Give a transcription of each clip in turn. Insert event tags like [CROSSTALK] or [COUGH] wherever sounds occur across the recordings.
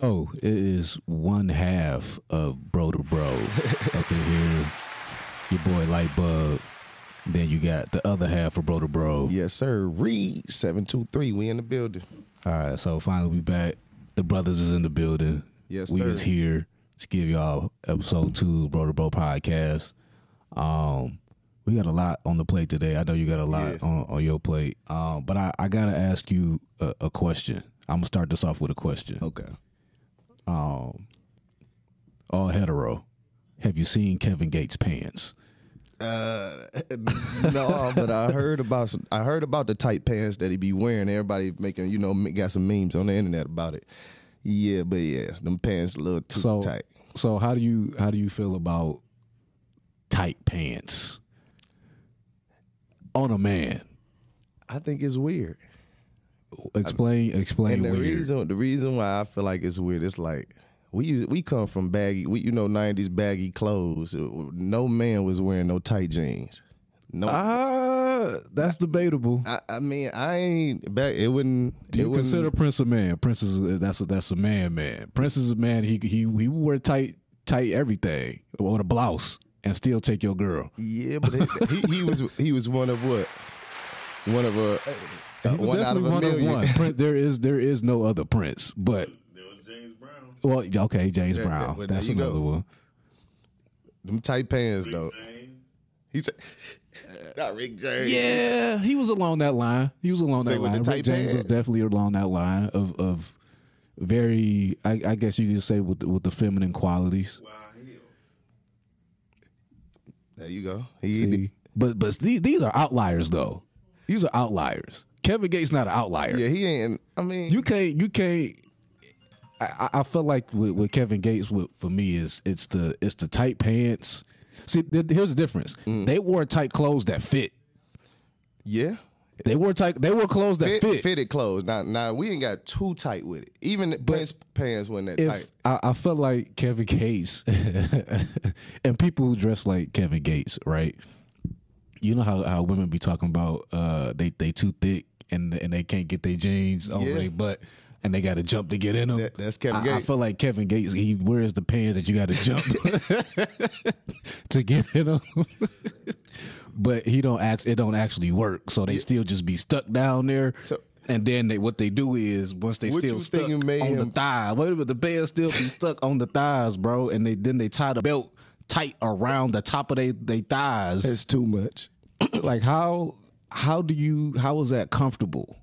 So it is one half of Bro to Bro [LAUGHS] up in here. Your boy Lightbug. Then you got the other half of Bro to Bro. Yes, sir. Reed seven two three. We in the building. All right, so finally we back. The brothers is in the building. Yes, we sir. is here to give y'all episode two Bro to Bro podcast. Um, we got a lot on the plate today. I know you got a lot Yeah. on, on your plate. Um, but I, I gotta ask you a, a question. I'm gonna start this off with a question. Okay. Um, all hetero. Have you seen Kevin Gates' pants? Uh, [LAUGHS] no, but I heard about some, I heard about the tight pants that he be wearing. Everybody making you know got some memes on the internet about it. Yeah, but yeah, them pants a little too So, tight. so how do you how do you feel about tight pants on a man? I think it's weird. Explain explain And the weird. reason the reason why I feel like it's weird, it's like we we come from baggy, we you know nineties baggy clothes. No man was wearing no tight jeans. No, Ah, that's debatable. I, I mean I ain't back. It wouldn't. Do it you wouldn't- consider Prince a man? Prince is that's a that's a man, man. Prince is a man. He he he would wear tight tight everything or a blouse and still take your girl. Yeah, but it, he, he was he was one of what? One of a He uh, was one out of a one million. of one. Prince, there is there is no other Prince, but There was James Brown. well, okay, James Yeah, Brown. well, that's you go. another one. Them tight pants though. James. He said, [LAUGHS] "Not Rick James." Yeah, he was along that line. He was along Say that line. Rick James was definitely along that line of of very. I, I guess you could say with the, with the feminine qualities. Wow. There you go. He See? But but these these are outliers though. These are outliers. Kevin Gates not an outlier. yeah, he ain't. I mean, You can't you can't. I, I- feel like with, with Kevin Gates, with, for me is it's the it's the tight pants. See, th- here's the difference. Mm. They wore tight clothes that fit. yeah. They wore tight. They wore clothes that Fit, fit. fitted clothes. Now, now we ain't got too tight with it. Even Prince pants wasn't that if tight. I, I feel like Kevin Gates [LAUGHS] and people who dress like Kevin Gates, right? You know how, how women be talking about uh they they too thick and and they can't get their jeans on Yeah. their butt and they got to jump to get in them. That- that's Kevin I, I feel like Kevin Gates he wears the pants that you got to jump [LAUGHS] to get in them. [LAUGHS] but he don't act it don't actually work, so they still just be stuck down there. So- and then they, what they do is once they What still stuck on the thigh, wait a minute, the band still be stuck on the thighs, bro, and they then they tie the belt tight around the top of they they thighs. It's too much. [CLEARS THROAT] like how how do you how is that comfortable?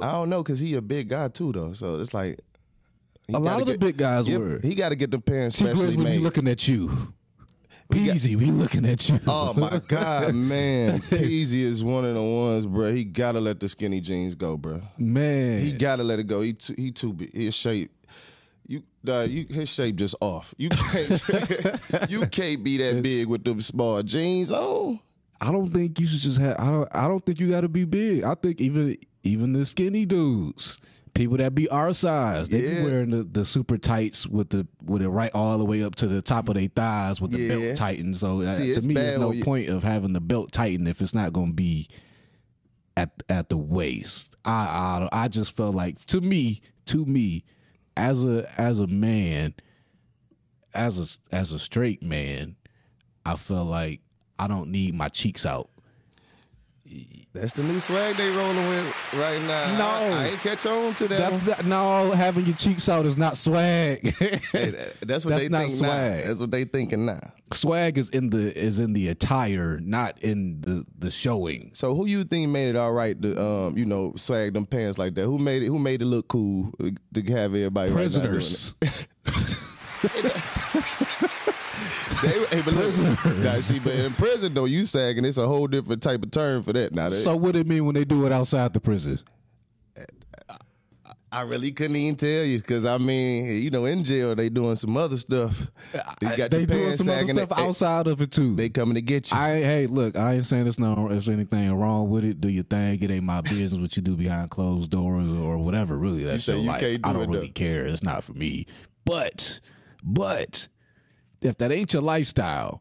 I don't know because he a big guy too though. So it's like A lot of the big guys were. He got to get the pants T specially Grizzley, we looking at you. Peezy, we looking at you. Oh my [LAUGHS] god, man! [LAUGHS] Peezy is one of the ones, bro. He gotta let the skinny jeans go, bro. man. He gotta let it go. He too, he too big. His shape, you, uh, you, his shape just off. You can't, [LAUGHS] you can't be that big with them small jeans on. I don't think you should just have. I don't. I don't think you got to be big. I think even even the skinny dudes, people that be our size, they be wearing the, the super tights with the with it right all the way up to the top of their thighs with the Yeah. belt tightened. So uh, See, to me, there's no you- point of having the belt tightened if it's not going to be at at the waist. I, I I just felt like to me to me as a as a man as a as a straight man, I felt like I don't need my cheeks out. That's the new swag they rolling with right now. No. I, I ain't catch on to that. That's not, no having your cheeks out is not swag. [LAUGHS] Hey, that's what That's they not think swag. now. That's what they thinking now. swag is in the is in the attire, not in the the showing. So who you think made it all right to um you know sag them pants like that? Who made it? Who made it look cool to have everybody right Prisoners. it? [LAUGHS] [LAUGHS] They, hey, but look, [LAUGHS] now, see, but in prison though, you sagging. It's a whole different type of term for that. Now, So what it mean when they do it outside the prison? I really couldn't even tell you because I mean, you know, in jail they doing some other stuff. They uh, got They doing some other stuff They- outside of it too. They coming to get you. I hey, look, I ain't saying there's no there's anything wrong with it. Do your thing. It ain't my [LAUGHS] business what you do behind closed doors or whatever. Really, that's say your you life. can't do I don't really though. care. It's not for me. But but if that ain't your lifestyle,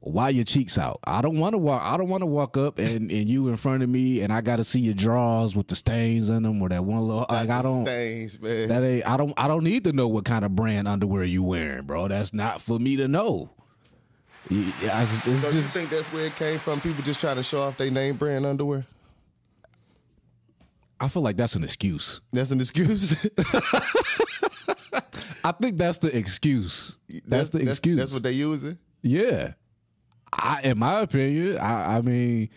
why your cheeks out? I don't want to walk. I don't want to walk up and, [LAUGHS] and you in front of me, and I got to see your drawers with the stains in them, or that one little. Like I don't. Stains, man. That ain't. I don't. I don't need to know what kind of brand underwear you wearing, bro. That's not for me to know. Yeah, I just- so you think that's where it came from? People just trying to show off their name brand underwear? I feel like that's an excuse. That's an excuse. [LAUGHS] I think that's the excuse. That's, the excuse. That's what they using. Yeah. I, in my opinion, I, I mean,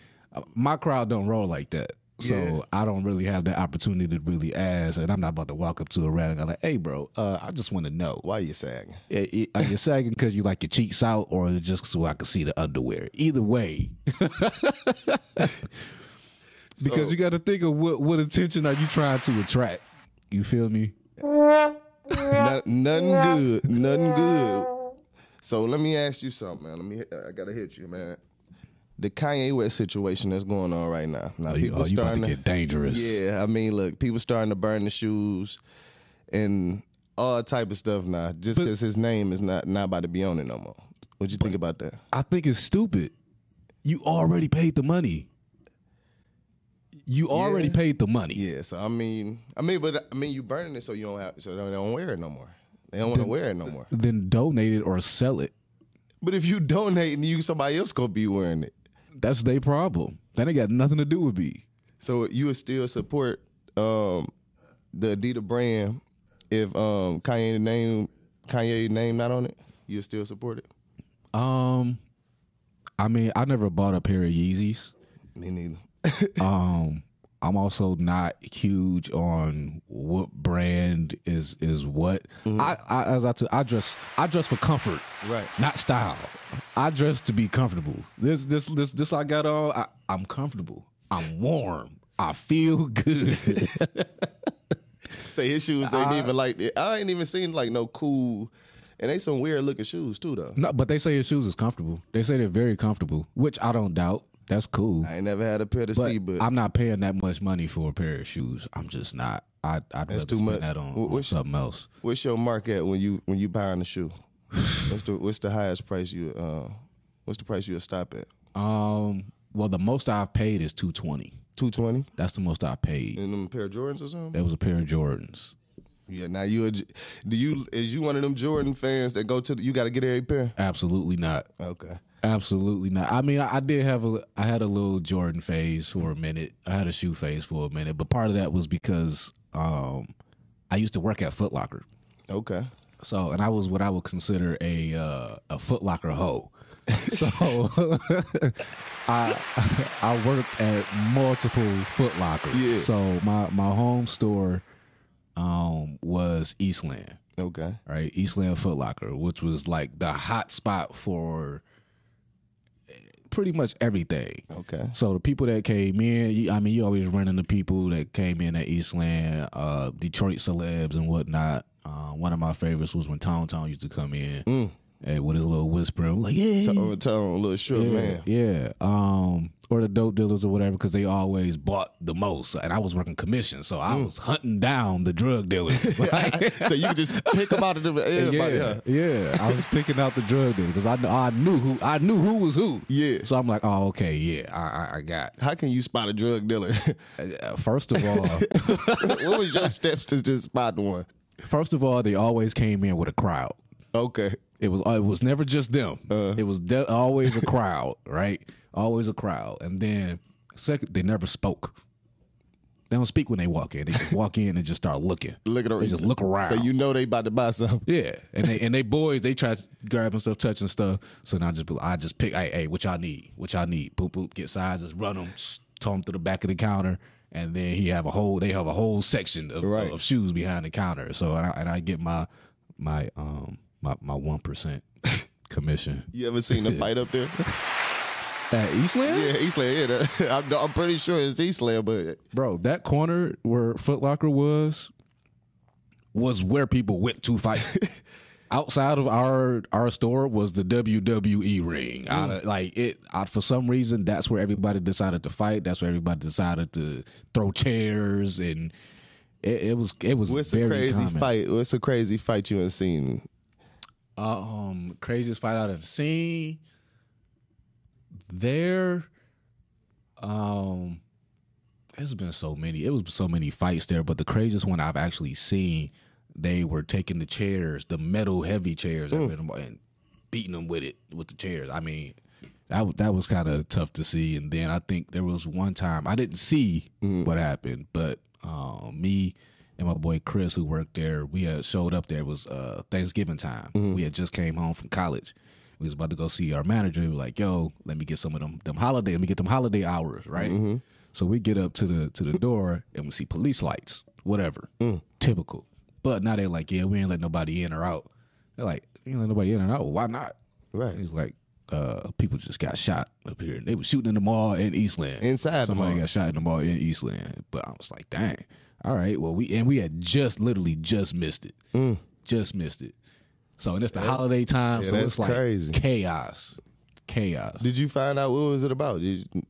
my crowd don't roll like that. So Yeah. I don't really have the opportunity to really ask, and I'm not about to walk up to a rat and go like, "Hey, bro, uh, I just want to know, Why you sagging? Are you sagging because you like your cheeks out, or is it just so I can see the underwear? Either way, [LAUGHS] because So- you got to think of what what attention are you trying to attract. You feel me? None, nothing good. Nothing good. So let me ask you something, man. Let me. I gotta hit you, man. The Kanye West situation that's going on right now. Now Oh, you, oh, you about to get dangerous. Yeah, I mean, look, people starting to burn the shoes and all type of stuff now, just because his name is not not about to be on it no more. What you think about that? I think it's stupid. You already paid the money. You already Yeah. paid the money. Yeah, so I mean, I mean, but I mean, you burning it so you don't have, so they don't wear it no more. They don't want to wear it no more. Then donate it or sell it. But if you donate and you somebody else gonna be wearing it, That's their problem. That ain't got nothing to do with me. so you would still support um, the Adidas brand if um, Kanye name Kanye name not on it. You would still support it. Um, I mean, I never bought a pair of Yeezys. Me neither. [LAUGHS] Um, I'm also not huge on what brand is is what. I, I as I t- I dress I dress for comfort, Right. Not style. I dress to be comfortable. This this this this I got on. I, I'm comfortable. I'm warm. I feel [LAUGHS] good. Say his shoes ain't even like I ain't even seen like no cool, and they some weird looking shoes too though. no, but they say his shoes is comfortable. They say they're very comfortable, which I don't doubt. That's cool. I ain't never had a pair to But see, but I'm not paying that much money for a pair of shoes. I'm just not. I, I'd rather too spend much. that on, Wh- on what's- something else. what's your mark at when you when you buying a shoe? [SIGHS] what's the what's the highest price you uh what's the price you'll stop at? Um. Well, the most I've paid is two twenty. Two twenty. That's the most I paid. And them a pair of Jordans or something? That was a pair of Jordans. Yeah. Now you a J- do you is you one of them Jordan fans that go to the, you got to get every pair? Absolutely not. Okay. Absolutely not. I mean, I, I did have a. I had a little Jordan phase for a minute. I had a shoe phase for a minute, but part of that was because um, I used to work at Foot Locker. Okay. So, and I was what I would consider a uh, a Foot Locker hoe. So, [LAUGHS] I I worked at multiple Foot Lockers. Yeah. So my my home store um, was Eastland, Okay. right? Eastland Foot Locker, which was like the hot spot for pretty much everything. Okay. So the people that came in, I mean, you always run into people that came in at Eastland, uh, Detroit celebs and whatnot. Uh, one of my favorites was when Tone Tone used to come in and with his little whispering, like, yeah, Tone, tone, little short yeah, man. yeah. Um, or the dope dealers or whatever, because they always bought the most. And I was working commission, so I was hunting down the drug dealers. Like, [LAUGHS] so you can just pick them out of the, everybody. yeah, huh? yeah. I was picking out the drug dealers because I, I knew who I knew who was who. Yeah. So I'm like, oh, okay, yeah, I, I, I got. How can you spot a drug dealer? [LAUGHS] Uh, First of all, [LAUGHS] what was your steps to just spot one? first of all, they always came in with a crowd. Okay. It was it was never just them. It was de- always a crowd, [LAUGHS] right? Always a crowd. And then second, they never spoke. They don't speak when they walk in. They just walk in and just start looking. Look at They just look around. So you know they about to buy something. [LAUGHS] Yeah, and they and they boys they try to grabbing stuff, touching stuff. So now I just I just pick, hey, hey, what y'all need? What y'all need? Boop boop, get sizes, run them, tow them to the back of the counter, and then he have a whole they have a whole section of, Right. of shoes behind the counter. So and I, and I get my my um my my one percent [LAUGHS] commission You ever seen a [LAUGHS] fight up there? at Eastland, yeah, Eastland. Yeah, that- [LAUGHS] I'm, I'm pretty sure it's Eastland, but bro. That corner where Foot Locker was was where people went to fight. Outside of our our store was the WWE ring. Mm. Out of, like it, out, for some reason, that's where everybody decided to fight. That's where everybody decided to throw chairs, and it, it was it was what's a very crazy common. fight? What's a crazy fight you ain't seen? Um, craziest fight I've scene. there, um, there's been so many. It was so many fights there, but the craziest one I've actually seen, they were taking the chairs, the metal heavy chairs, and beating them with it with the chairs. I mean, that that was kind of tough to see. And then I think there was one time I didn't see what happened, but um, me and my boy Chris, who worked there, we had showed up there. It was uh, Thanksgiving time. We had just came home from college. We was about to go see our manager. We were like, "Yo, let me get some of them them holiday. Let me get them holiday hours, right?" So we get up to the to the door and we see police lights. Whatever, typical. But now they're like, "Yeah, we ain't let nobody in or out." They're like, "You ain't let nobody in or out. Why not?" Right. He's like, uh, people just got shot up here. They were shooting in the mall in Eastland. Inside the Somebody mall. got shot in the mall in Eastland. But I was like, dang. All right. Well, we and we had just literally just missed it. Just missed it. So and it's the holiday time, yeah, so it's like crazy. chaos. Chaos. Did you find out what was it about? Did you,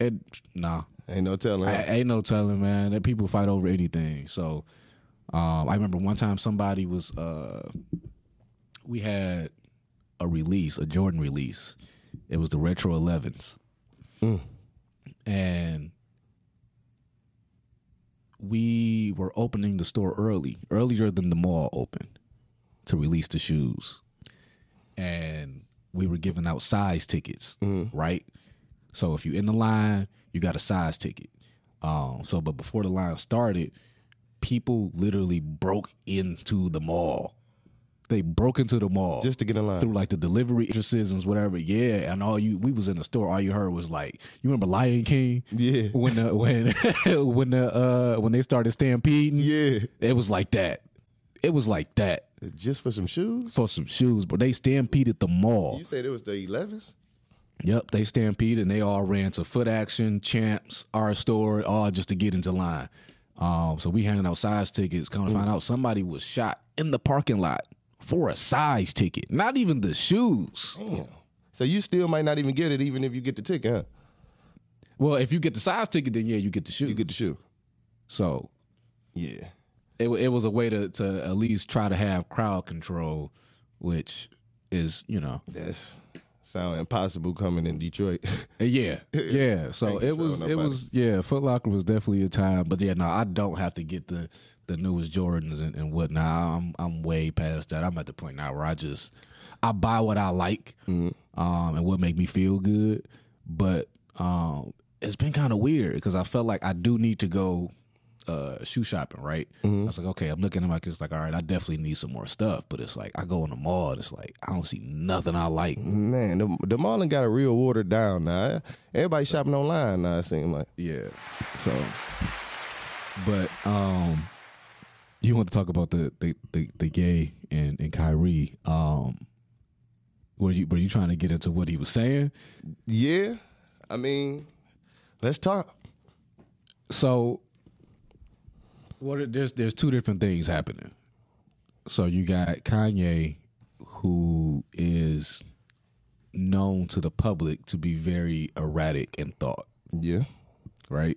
It, nah. ain't no telling. I, ain't no telling, man. That people fight over anything. So, um, I remember one time somebody was, uh, we had a release, a Jordan release. It was the Retro 11s, and we were opening the store early, earlier than the mall opened, to release the shoes, and we were giving out size tickets, right? So if you're in the line, you got a size ticket. Um, so but before the line started, people literally broke into the mall. They broke into the mall just to get in line. through like the delivery entrances whatever. Yeah, and all you we was in the store. All you heard was like, you remember Lion King? Yeah. When the when [LAUGHS] when the uh when they started stampeding. Yeah. It was like that. It was like that Just for some shoes? for some shoes, but they stampeded the mall. You said it was the 11s? Yep, they stampeded and they all ran to Footaction, Champs, our store, all just to get into line. Um, so we handing out size tickets. Come to find out, somebody was shot in the parking lot for a size ticket. Not even the shoes. Damn. So you still might not even get it even if you get the ticket, huh? Well, if you get the size ticket, then yeah, you get the shoe. You get the shoe. so Yeah. it it was a way to to at least try to have crowd control, which is you know That's sound impossible coming in Detroit. [LAUGHS] Yeah, yeah. So it was, it was, yeah. Foot Locker was definitely a time, but yeah, no, I don't have to get the the newest Jordans and, and whatnot. I'm I'm way past that. I'm at the point now where I just I buy what I like, Mm-hmm. um, and what make me feel good. But um, it's been kind of weird because I felt like I do need to go uh shoe shopping, right? Mm-hmm. I was like, okay, I'm looking at my kids like, all right, I definitely need some more stuff. But it's like I go in the mall and it's like I don't see nothing I like. Man, the, the mall got a real watered down now. Everybody shopping online now, it seems like. Yeah. So, but um, you want to talk about the the the, the gay and and Kyrie? Um, were you were you trying to get into what he was saying? Yeah. I mean, let's talk. So, what? are- There's there's two different things happening. So you got Kanye, who is known to the public to be very erratic in thought. Yeah. right?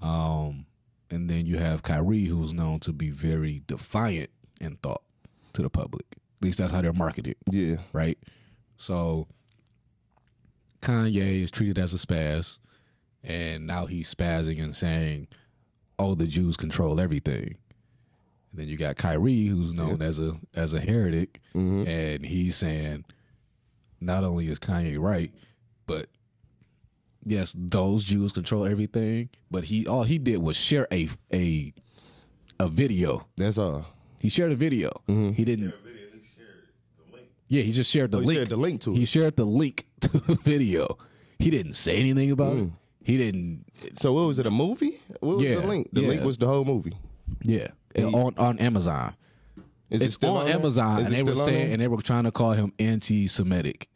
Um, and then you have Kyrie, who's known to be very defiant in thought to the public. At least that's how they're marketed, Yeah. right? So Kanye is treated as a spaz, and now he's spazzing and saying, "Oh, the Jews control everything." And then you got Kyrie, who's known as a as a heretic, mm-hmm. and he's saying, not only is Kanye right, but yes, those Jews control everything. But he all he did was share a a a video. That's all. He shared a video. Mm-hmm. He didn't. Yeah, he just shared the Oh, he link. shared the link to He shared the link [LAUGHS] to the video. He didn't say anything about it. Mm. He didn't. So what was it, a movie? What was Yeah, the link? The yeah. link was the whole movie. Yeah, on on Amazon. Is it It's still on there? Amazon, Is and it they were still on saying, and they were trying to call him anti-Semitic,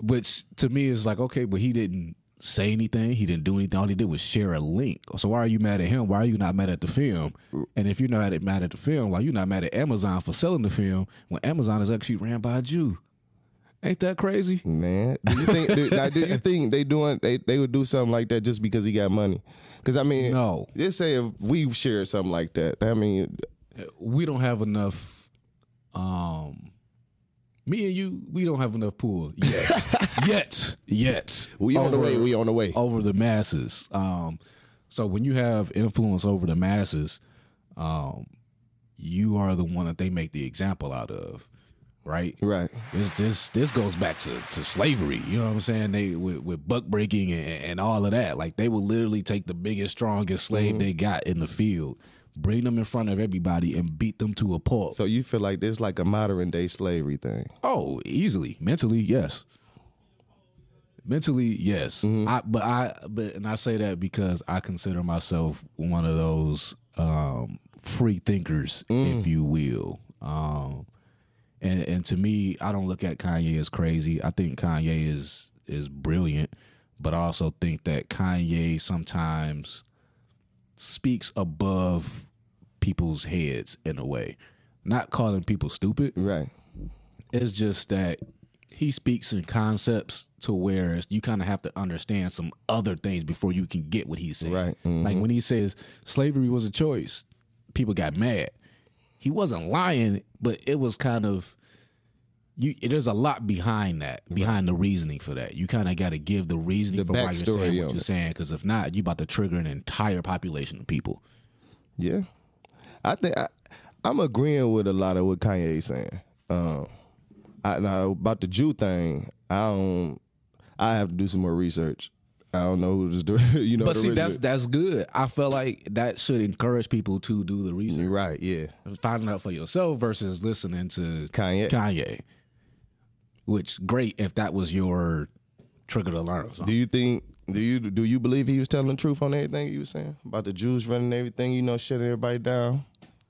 which to me is like, okay, but he didn't say anything. He didn't do anything. All he did was share a link. So why are you mad at him? Why are you not mad at the film? And if you're not mad at the film, why are you not mad at Amazon for selling the film when Amazon is actually ran by a Jew? Ain't that crazy? Man, do you think? do, now, do you think they doing they they would do something like that just because he got money? Because I mean, No. Let's say if we shared something like that. I mean, we don't have enough um Me and you, we don't have enough pull yet, [LAUGHS] yet, yet. We on the way. We on the way. over the masses. Um, so when you have influence over the masses, um, you are the one that they make the example out of, right? Right. This this this goes back to, to slavery. You know what I'm saying? They with, with buck breaking and, and all of that. Like they will literally take the biggest, strongest slave they got in the field, bring them in front of everybody, and beat them to a pulp. So you feel like this like a modern day slavery thing? Oh, easily. Mentally, yes. Mentally, yes. I but I but and I say that because I consider myself one of those um free thinkers, if you will. Um and and to me, I don't look at Kanye as crazy. I think Kanye is is brilliant, but I also think that Kanye sometimes speaks above people's heads in a way. Not calling people stupid, Right. it's just that he speaks in concepts to where you kind of have to understand some other things before you can get what he's saying. Right. Mm-hmm. Like when he says slavery was a choice, people got mad. He wasn't lying, but it was kind of you. There's a lot behind that, behind the reasoning for that. You kind of got to give the reasoning The for why you're saying what you're saying, because if not, you about to trigger an entire population of people. Yeah, I think I, I'm agreeing with a lot of what Kanye's saying. Um, I, now about the Jew thing, I don't. I have to do some more research. I don't know who's doing. [LAUGHS] you know. But see, that's that's good. I feel like that should encourage people to do the research. right. Yeah, finding out for yourself versus listening to Kanye. Kanye. Which great if that was your trigger to learn. Do you think? Do you do you believe he was telling the truth on everything he was saying about the Jews running everything? You know, shutting everybody down.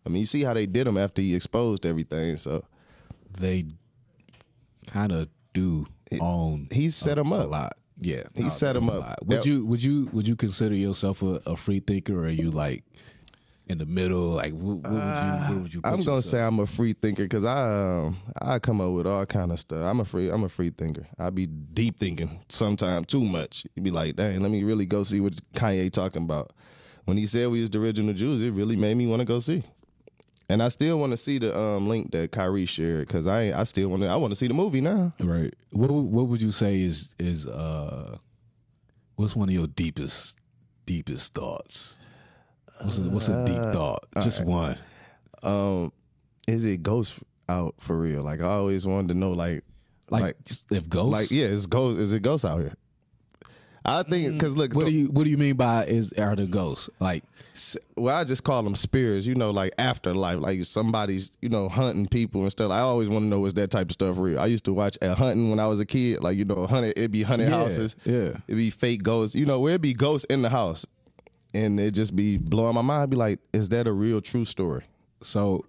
I mean, you see how they did him after he exposed everything. So They kind of do own he set him up a lot. Yeah, He no, set him up. Would That- you would you would you consider yourself a, a free thinker, or are you like in the middle? Like, what, what would you? Where would you? Put I'm gonna yourself? say I'm a free thinker because I um, I come up with all kind of stuff. I'm a free I'm a free thinker. I be deep thinking sometimes too much. You be like, dang, let me really go see what Kanye talking about. When he said we was the original Jews, it really made me want to go see. And I still want to see the um, link that Kyrie shared because I I still want to I want to see the movie now. Right. What what would you say is is uh what's one of your deepest deepest thoughts? What's a, what's a deep thought? Just one. Um, is it Ghost out for real? Like I always wanted to know, like, Like, like, if ghosts. like yeah, is Ghost is it Ghost out here? I think because look, what so- do you what do you mean by is are the ghosts? Like well, I just call them spirits, you know, like afterlife, like somebody's, you know, hunting people and stuff. I always want to know is that type of stuff real. I used to watch uh, hunting when I was a kid, like you know, hunted. It'd be hunted Yeah, houses, yeah. It'd be fake ghosts, you know, where it'd be ghosts in the house, and it just be blowing my mind. Be like, is that a real true story? so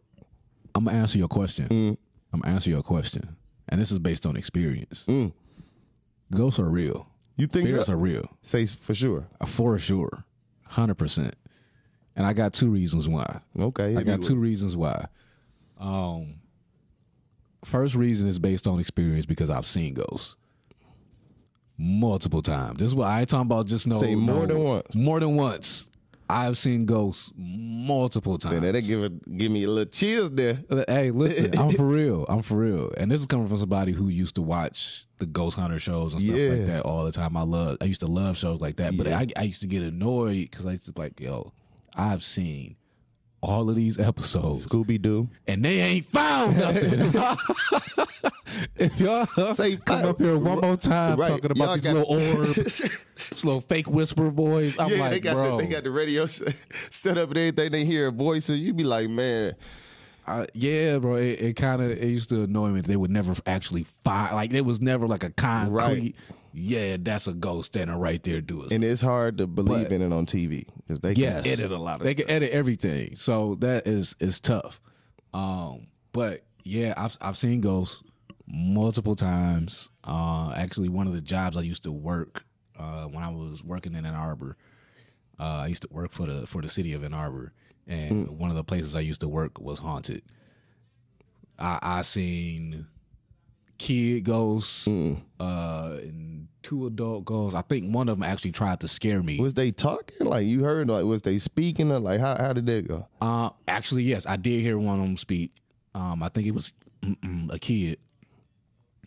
I'm gonna answer your question. Mm. I'm gonna answer your question. And this is based on experience. Mm. Ghosts are real. You think Spirits that? are real. Say for sure. Uh, for sure. Hundred percent. And I got two reasons why. Okay, I got two reasons why. Um, first reason is based on experience because I've seen ghosts multiple times. This is what I ain't talking about. Just no, Say more no- than once. More than once. I've seen ghosts multiple times. Then that give it, give me a little chills there. Uh, Hey, listen, I'm [LAUGHS] for real. I'm for real. And this is coming from somebody who used to watch the ghost hunter shows and stuff Yeah. like that all the time. I love. I used to love shows like that, but Yeah. I, I used to get annoyed because I used to like, yo, I've seen all of these episodes Scooby Doo. and they ain't found nothing. [LAUGHS] if y'all Say come fi- up here one more time Right. talking Y'all about these got- little orbs, [LAUGHS] this little fake whisper voice, I'm yeah, like, they got bro, the, they got the radio [LAUGHS] set up and everything. They hear a voice, voices. You be like, man, I, yeah, bro. It, it kind of it used to annoy me. that They would never actually find like there was never like a concrete. Right. Yeah, that's a ghost standing right there doing. It. And it's hard to believe But- in it on TV because they yes, can edit a lot of They stuff. can edit everything, so that is is tough. Um, but yeah, I've I've seen ghosts multiple times. Uh, actually, one of the jobs I used to work uh, when I was working in Ann Arbor, uh, I used to work for the for the city of Ann Arbor, and one of the places I used to work was haunted. I I seen kid ghosts, uh, and two adult ghosts. I think one of them actually tried to scare me. Was they talking? Like you heard? Like was they speaking? Or like how how did that go? Uh, actually, yes, I did hear one of them speak. Um, I think it was a kid.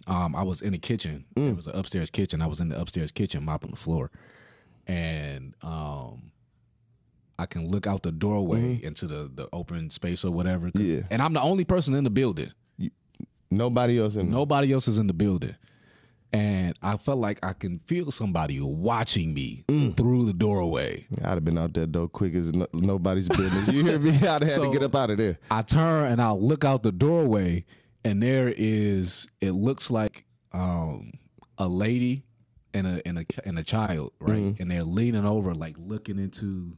Um, I was in the kitchen. It was an upstairs kitchen. I was in the upstairs kitchen mopping the floor, and um, I can look out the doorway mm-hmm. into the the open space or whatever. Yeah. and I'm the only person in the building. Nobody else in Nobody else is in the building. And I felt like I can feel somebody watching me mm. through the doorway. I'd have been out that door quick as no, nobody's business. You hear me? [LAUGHS] I'd have had So- to get up out of there. I turn and I look out the doorway, and there is it looks like um, a lady and a and a and a child, right? Mm-hmm. And they're leaning over, like looking into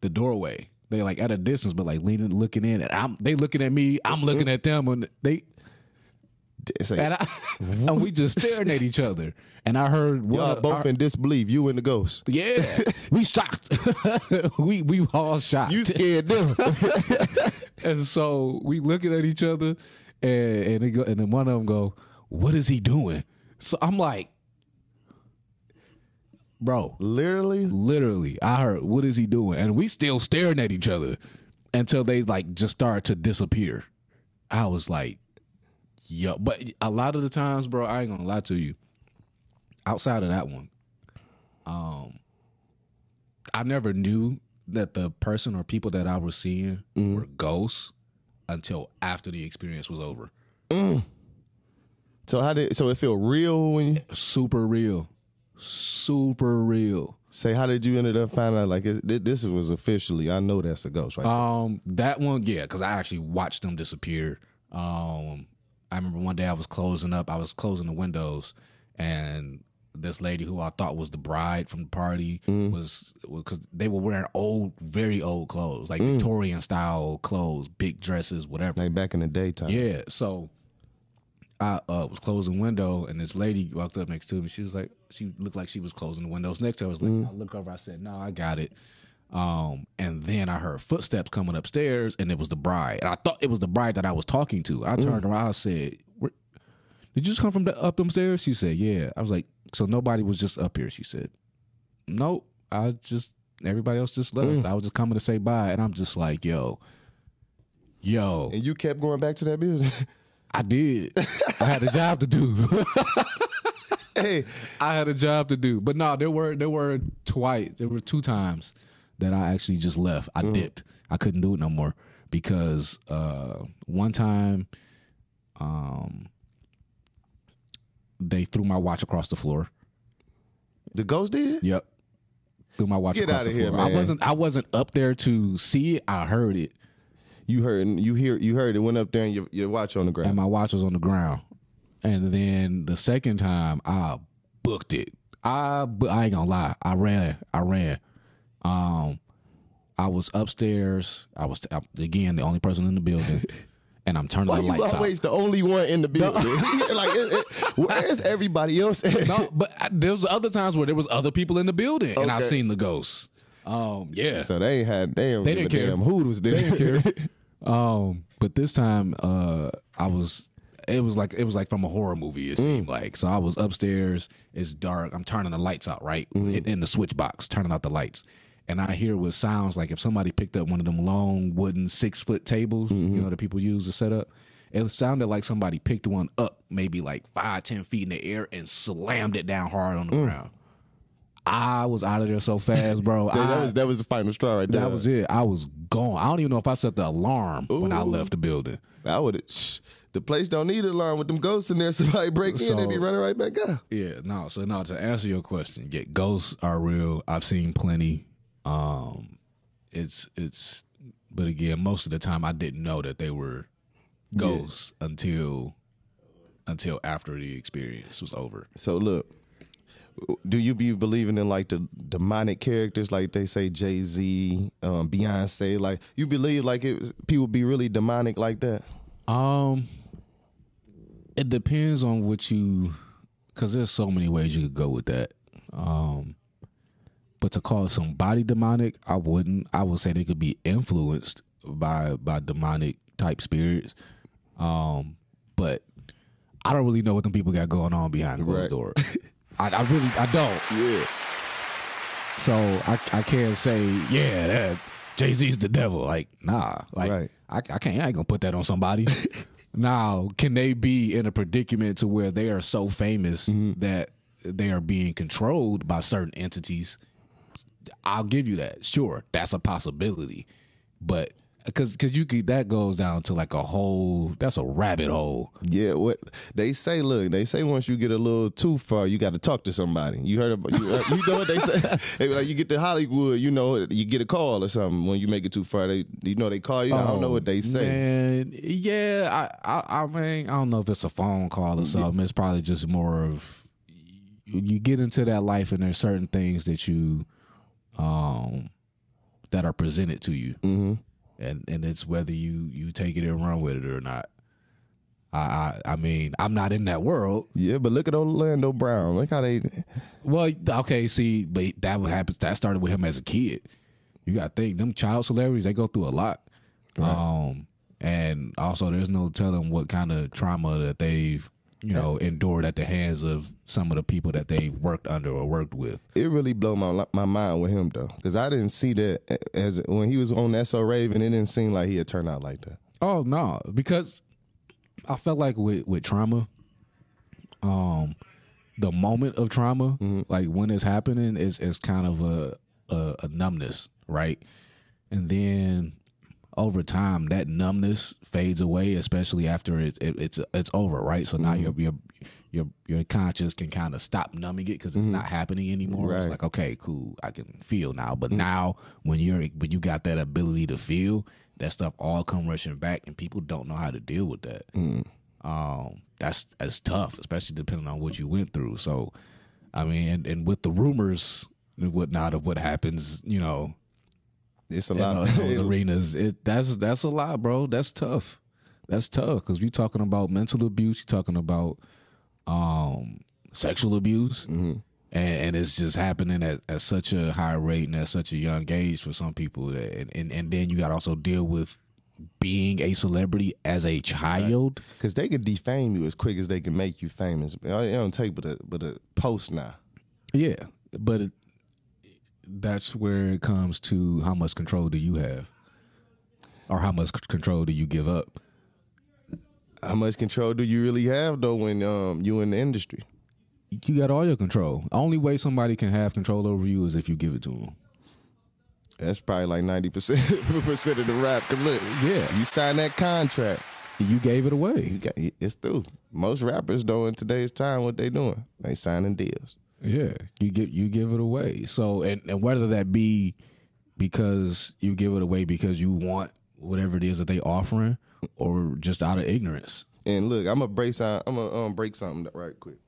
the doorway. They like at a distance, but like leaning, looking in. And I'm they looking at me. I'm looking mm-hmm. at them, and they like, and, I, [LAUGHS] and we just [LAUGHS] staring at each other. And I heard one y'all of both our- in disbelief. You and the ghost. yeah, [LAUGHS] we shocked. we we all shocked. You scared them. And so we looking at each other, and and, go, and then one of them go, "What is he doing?" So I'm like, "Bro, Literally. literally, I heard, what is he doing?" And we still staring at each other until they like just start to disappear. I was like, "Yo," but a lot of the times, bro, I ain't gonna lie to you. Outside of that one, um, I never knew that the person or people that I was seeing were ghosts until after the experience was over. So how did? So it feel real when you Super real, super real. say? How did you ended up finding out? Like it, this was officially. I know that's a ghost, right? Um, that one, yeah, because I actually watched them disappear. Um, I remember one day I was closing up, I was closing the windows, and this lady who I thought was the bride from the party was because they were wearing old, very old clothes, like Victorian style clothes, big dresses, whatever. like back in the daytime. Yeah, so I uh, was closing window, and this lady walked up next to me. She was like, she looked like she was closing the windows next to her. I was like, I look over. I said, No, I got it. Um, and then I heard footsteps coming upstairs, and it was the bride. And I thought it was the bride that I was talking to. I turned around. I said, Where, "Did you just come from the, up them stairs?" She said, "Yeah." I was like, "So nobody was just up here?" She said, "Nope. I just everybody else just left. I was just coming to say bye." And I'm just like, "Yo." Yo, And you kept going back to that building. [LAUGHS] I did. I had a job to do. [LAUGHS] hey, I had a job to do. But no, there were there were twice. There were two times that I actually just left. I dipped. I couldn't do it no more because uh, one time, um, they threw my watch across the floor. the ghost did. Yep. Threw my watch Get across the here, floor. I wasn't I wasn't up there to see it. I heard it. You heard. You hear. You heard it. Went up there and your, your watch on the ground. and my watch was on the ground. And then the second time, I booked it. I I ain't gonna lie, I ran, I ran. Um, I was upstairs. I was again the only person in the building, [LAUGHS] and I'm turning Why the you lights always the only one in the building? [LAUGHS] like, it, it, where's everybody else? No, but I, there was other times where there was other people in the building, and I Okay. seen the ghosts. Um, yeah, So they had. They, They didn't care. damn who was there. They didn't care. [LAUGHS] um, but this time, uh, I was. It was like it was like from a horror movie. It seemed like so. I was upstairs. It's dark. I'm turning the lights out right in, in the switch box, turning out the lights, and I hear what sounds like if somebody picked up one of them long wooden six foot tables, you know, that people use to set up. It sounded like somebody picked one up, maybe like five, ten feet in the air, and slammed it down hard on the ground. I was out of there so fast, bro. [LAUGHS] That, that was that was the final straw right there. that was it. I was gone. I don't even know if I set the alarm when I left the building. I would. The place don't need an alarm with them ghosts in there. [LAUGHS] Somebody break in, they be running right back out. Yeah, no. So now to answer your question, yeah, ghosts are real. I've seen plenty. Um, it's it's, but again, most of the time I didn't know that they were ghosts until until after the experience was over. So look, do you be believing in like the demonic characters, like they say Jay Z, um, Beyonce? Like you believe like it was, people be really demonic like that? Um, it depends on what you, because there's so many ways you could go with that. Um, but to call somebody demonic, I wouldn't. I would say they could be influenced by by demonic type spirits. Um, but I don't really know what them people got going on behind closed Right. doors. [LAUGHS] I, I really I don't. Yeah. So I I can't say yeah that Jay Z's the devil. Like nah, like Right. I, I can't I ain't gonna put that on somebody. [LAUGHS] Now, can they be in a predicament to where they are so famous mm-hmm. that they are being controlled by certain entities? I'll give you that. Sure, that's a possibility, but because because you could that goes down to like a whole that's a rabbit hole. Yeah, what they say. Look, they say once you get a little too far, you got to talk to somebody. You heard about you, uh, you know what they say? [LAUGHS] They like you get to Hollywood, you know, you get a call or something when you make it too far. They, you know, they call you. I don't know what they say. Oh, Man, yeah, I, I, I mean, I don't know if it's a phone call or something. It's probably just more of you you get into that life, and there's certain things that you, um, that are presented to you, hmm and and it's whether you you take it and run with it or not. I, I, I mean, I'm not in that world. Yeah, but look at Orlando Brown. Look how they. Well, okay, see, but that what happens. That started with him as a kid. You got to think them child celebrities. They go through a lot, um, and also there's no telling what kind of trauma that they've you know endured at the hands of some of the people that they worked under or worked with. It really blew my my mind with him though, because I didn't see that as when he was on SO Raven. It didn't seem like he had turned out like that. Oh no, because I felt like with with trauma, um, the moment of trauma, like when it's happening, is is kind of a, a a numbness, right? And then over time, that numbness fades away, especially after it's it, it's it's over, right? So now mm-hmm. your your your your conscious can kind of stop numbing it because it's mm-hmm. not happening anymore. It's like okay, cool, I can feel now. But mm. now when you're when you got that ability to feel, that stuff all come rushing back, and people don't know how to deal with that. Mm. Um, that's that's tough, especially depending on what you went through. So, I mean, and, and with the rumors and whatnot of what happens, you know, It's a lot. [LAUGHS] those arenas, it that's that's a lot, bro. That's tough. That's tough because you're talking about mental abuse. You're talking about um sexual abuse, and, and it's just happening at, at such a high rate and at such a young age for some people. That, and, and and then you got to also deal with being a celebrity as a child. Because they can defame you as quick as they can make you famous. It don't take but a but a post now. Yeah, but it, that's where it comes to how much control do you have, or how much control do you give up? How much control do you really have though when um you in the industry? You got all your control. Only way somebody can have control over you is if you give it to them. That's probably like ninety percent [LAUGHS] percent of the rap. Cause look, Yeah. you sign that contract, You gave it away. got it's through. Most rappers though in today's time, what they doing? They signing deals. Yeah, you get you give it away. So and, and whether that be because you give it away because you want whatever it is that they offering, or just out of ignorance. And look, I'm gonna break. I'm gonna um, break something right quick.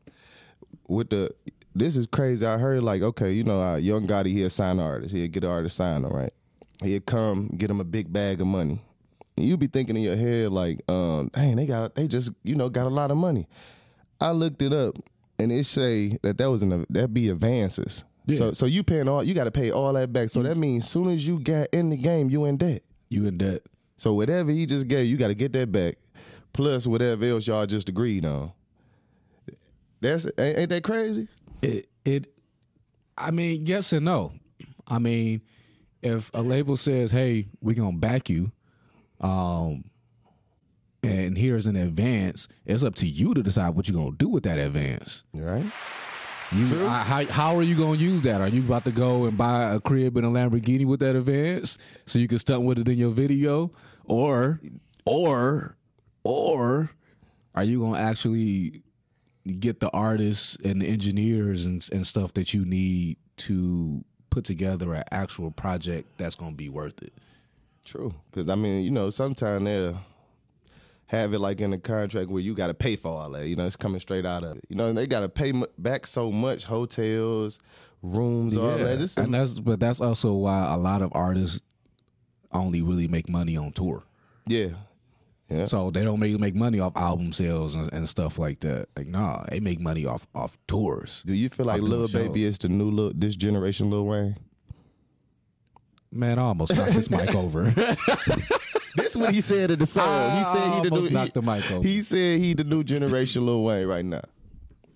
With the, this is crazy. I heard like, okay, you know, uh, Yo Gotti he'll sign artist. He'll get an artist signed, all right. He'll come get him a big bag of money. You be thinking in your head like, um, dang, they got, they just, you know, got a lot of money. I looked it up, and it say that that was an that be advances. Yeah. So so you paying all, you got to pay all that back. So that means soon as you get in the game, you in debt. You in debt. So whatever he just gave, you got to get that back, plus whatever else y'all just agreed on. That's ain't, ain't that crazy? it it I mean, yes and no. I mean, if a label says, "Hey, we're going to back you," um and here's an advance, it's up to you to decide what you're going to do with that advance. Right? You, I, how how are you going to use that? Are you about to go and buy a crib and a Lamborghini with that advance so you can stunt with it in your video, or or or are you going to actually get the artists and the engineers and and stuff that you need to put together an actual project that's going to be worth it? True. Because I mean, you know, sometimes have it like in a contract where you got to pay for all that. You know, it's coming straight out of it. You know, and they got to pay mu- back so much, hotels, rooms, all that. And that's but that's also why a lot of artists only really make money on tour. yeah, yeah. So they don't really make money off album sales and, and stuff like that. Like, nah, they make money off off tours. Do you feel like Lil Baby shows. is the new Lil, this generation Lil Wayne? Man, I almost knocked this mic over. [LAUGHS] This what he said in the song. He said he the new. he, the mic over. he said he the new generation Lil Wayne right now.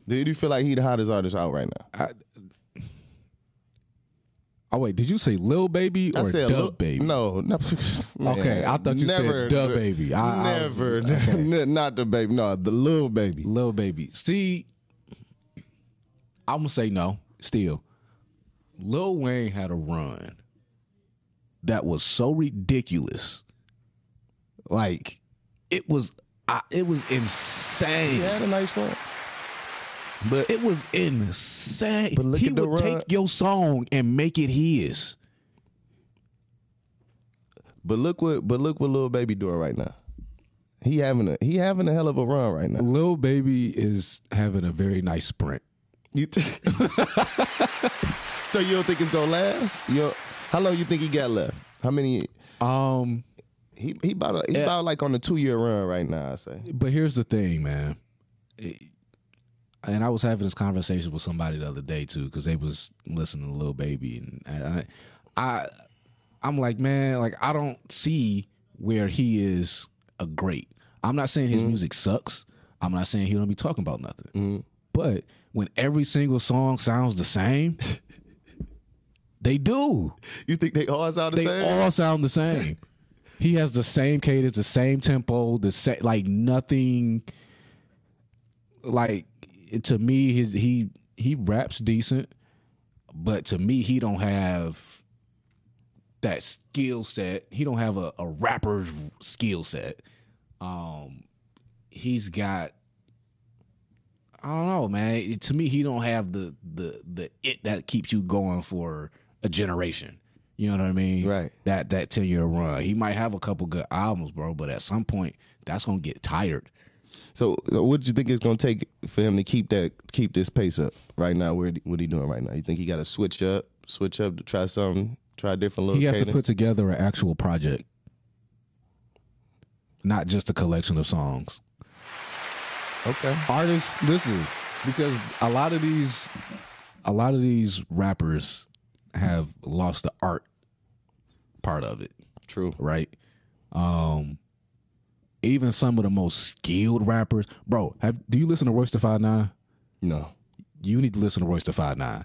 Do you feel like he the hottest artist out right now? I, Oh wait, did you say Lil Baby or I said Dub Lil- Baby? No, no [LAUGHS] man, Okay, I thought you said never, Dub Baby. I- I was- never, [LAUGHS] [LAUGHS] not the baby. No, the little baby. Lil Baby. See, I'm gonna say no. Still, Lil Wayne had a run that was so ridiculous. Like it was, I, it was insane. He had a nice run, but It was insane. But look he at the would run. take your song and make it his. but look what but look what little baby doing right now. He having a he having a hell of a run right now. Lil Baby is having a very nice sprint. You th- [LAUGHS] so you don't think it's gonna last? You how long you think he got left? How many? Um, He he about a, he about like on a two year run right now. I say. but here's the thing, man. It- and I was having this conversation with somebody the other day too, because they was listening to Lil Baby, and I, I, I'm like, man, like I don't see where he is a great. I'm not saying his mm-hmm. music sucks. I'm not saying he don't be talking about nothing. Mm-hmm. But when every single song sounds the same, [LAUGHS] they do. You think they all sound the They same? They all sound the same. He has the same cadence, the same tempo, the same like nothing. Like to me, his he he raps decent, but to me, he don't have that skill set. He don't have a, a rapper's skill set. Um, he's got. I don't know, man. To me, he don't have the the the it that keeps you going for a generation. You know what I mean? Right. That that ten year run. He might have a couple good albums, bro, but at some point, that's gonna get tired. So, what do you think it's gonna take for him to keep that keep this pace up right now? Where what he doing right now? You think he got to switch up, switch up to try something, try a different little. He has to put together an actual project, not just a collection of songs. okay. artists listen because a lot of these a lot of these rappers have lost the art part of it True. right um even some of the most skilled rappers bro have do you listen to Royce da five nine No. you need to listen to Royce da five nine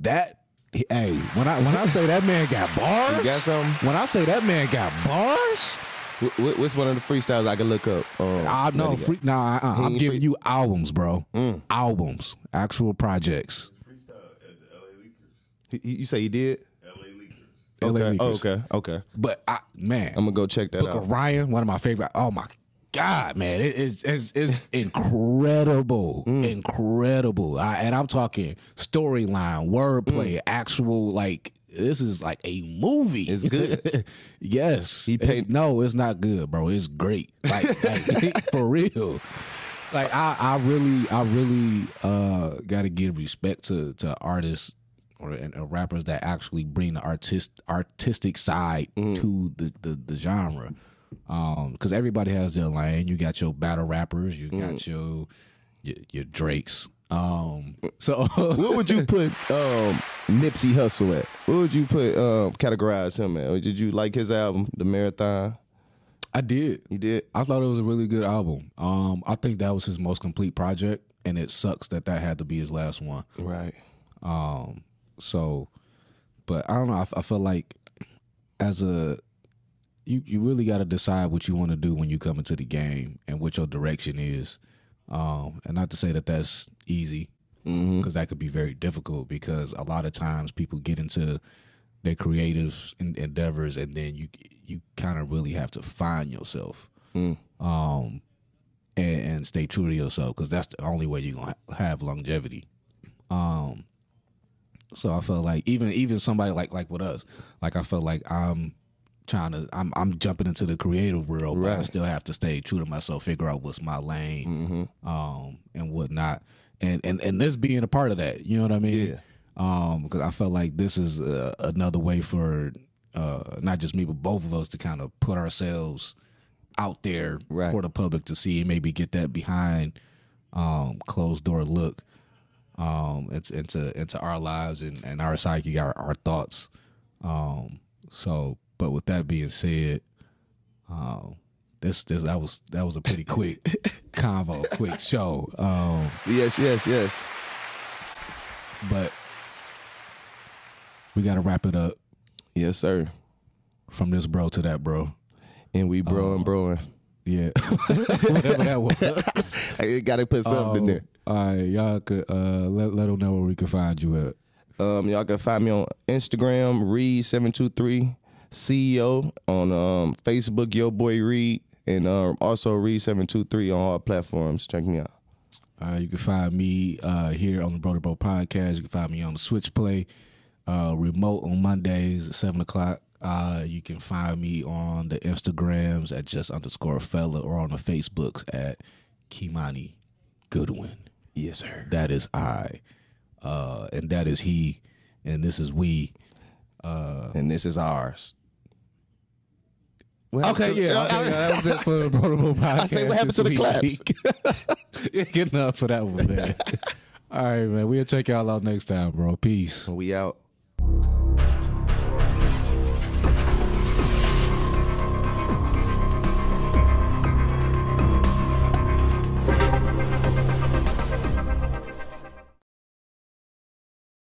that hey when i when i say that man got bars You got something? when i say that man got bars Wh- wh- What's one of the freestyles I can look up? Um, I know. that he got? Free, nah, uh, I'm giving free- you albums, bro. Albums, actual projects. freestyle at the LA Leakers. He- he- you say he did? LA Leakers. LA okay. Oh, okay. Okay. But I, man, I'm gonna go check that Book out. of Ryan, one of my favorite. Oh my God, man, it is it's, it's [LAUGHS] incredible, Mm. incredible. I, and I'm talking storyline, wordplay, actual like this is like a movie. Mm. It's good. [LAUGHS] yes, He It's- paid- no, it's not good, bro. It's great, like, [LAUGHS] like for real. Like I, I really, I really uh, got to give respect to to artists or and, uh, rappers that actually bring the artist artistic side to the, the the genre. Um, because everybody has their lane. You got your battle rappers, you got your, your your Drakes. Um, so [LAUGHS] what would you put um, Nipsey Hussle at? What would you put um, categorize him at? Did you like his album, The Marathon? I did. You did. I thought it was a really good album. Um, I think that was his most complete project, and it sucks that that had to be his last one. Right. Um, so, but I don't know. I, I feel like as a you, you really got to decide what you want to do when you come into the game and what your direction is. Um, and not to say that that's easy, because that could be very difficult. Because a lot of times people get into their creative en- endeavors, and then you you kind of really have to find yourself, um, and, and stay true to yourself, because that's the only way you're gonna have longevity. Um, so I felt like even even somebody like like with us, like I felt like I'm trying to I'm I'm jumping into the creative world, but I still have to stay true to myself, figure out what's my lane, um, and whatnot, and and and this being a part of that, you know what I mean? Yeah. Um, because I felt like this is uh, another way for uh not just me but both of us to kind of put ourselves out there Right. for the public to see and maybe get that behind um closed door look um into into into our lives and, and our psyche our, our thoughts um so but with that being said um this this that was that was a pretty quick [LAUGHS] convo quick show um Yes, yes, yes. but We got to wrap it up Yes, sir. from this bro to that bro. And we bro Oh. and broing. Yeah, [LAUGHS] whatever that was. I got to put something in there. All right, y'all could uh, let let them know where we can find you at. Um, y'all can find me on Instagram, Reed seven two three CEO on um, Facebook, Yo Boy Reed, and um, also Reed seven two three on all platforms. Check me out. Uh, you can find me uh, here on the Bro 2 Bro podcast. You can find me on the Switch Play uh, remote on Mondays at seven o'clock. Uh, you can find me on the Instagrams at just underscore fella or on the Facebooks at Kimani Goodwin. Yes, sir. That is I, uh, and that is he, and this is we. And this is ours. What Okay, to- yeah, okay, yeah, that was it for the Brother [LAUGHS] podcast. I say, what happened to the claps? yeah, [LAUGHS] [LAUGHS] good enough for that one, man. All right, man. We'll check y'all out next time, bro. Peace. We out.